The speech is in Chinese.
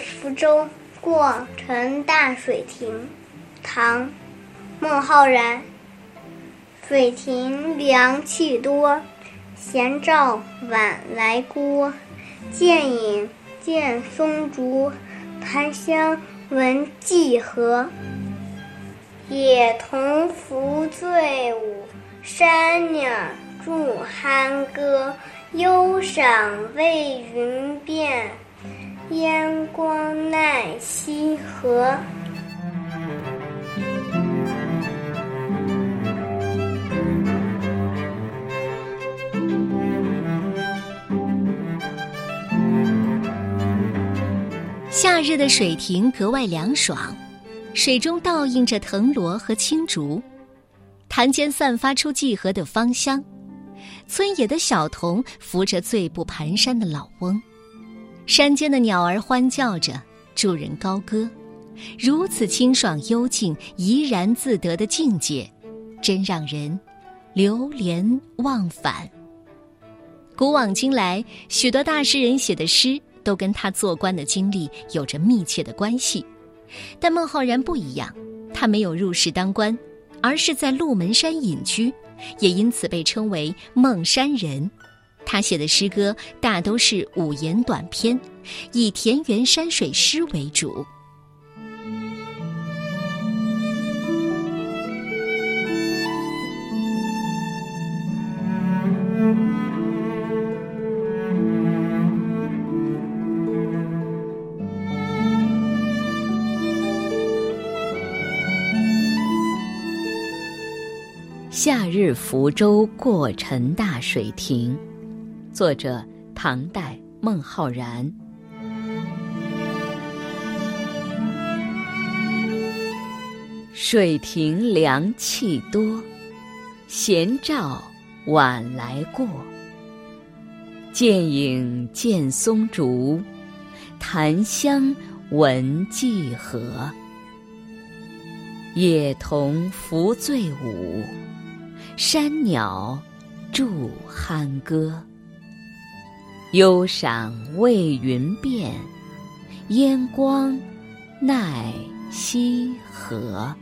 福州过陈大水亭，唐·孟浩然。水亭凉气多，闲照晚来郭。见影见松竹，檀香闻寄和。野童扶醉舞，山鸟助酣歌。忧赏为云变，烟光奈溪河。夏日的水亭格外凉爽，水中倒映着藤萝和青竹，潭间散发出寄合的芳香。村野的小童扶着醉步蹒跚的老翁，山间的鸟儿欢叫着，助人高歌，如此清爽幽静、怡然自得的境界，真让人流连忘返。古往今来，许多大诗人写的诗都跟他做官的经历有着密切的关系，但孟浩然不一样，他没有入仕当官，而是在鹿门山隐居。也因此被称为孟山人。他写的诗歌大都是五言短篇，以田园山水诗为主。夏日福州过陈大水亭，作者唐代孟浩然。水亭凉气多，闲照晚来过。剑影见松竹，檀香闻寄和。野童扶醉舞。山鸟助酣歌，忧赏为云变，烟光奈溪河。